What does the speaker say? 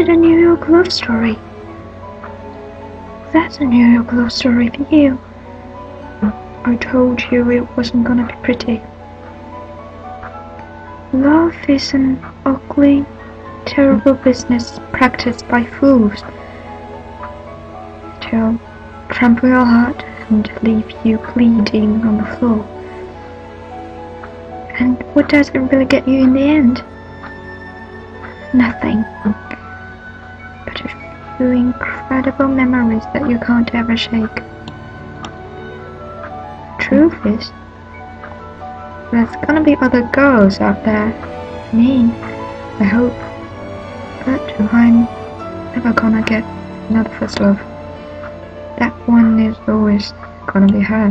to the New York love story. That's a New York love story for you. I told you it wasn't gonna be pretty. Love is an ugly, terrible business practiced by fools. It'll trample your heart and leave you bleeding on the floor. And what does it really get you in the end? Nothing. Few incredible memories that you can't ever shake. Truth is, there's gonna be other girls out there. Mean, I hope. But I'm never gonna get another first love. That one is always gonna be her.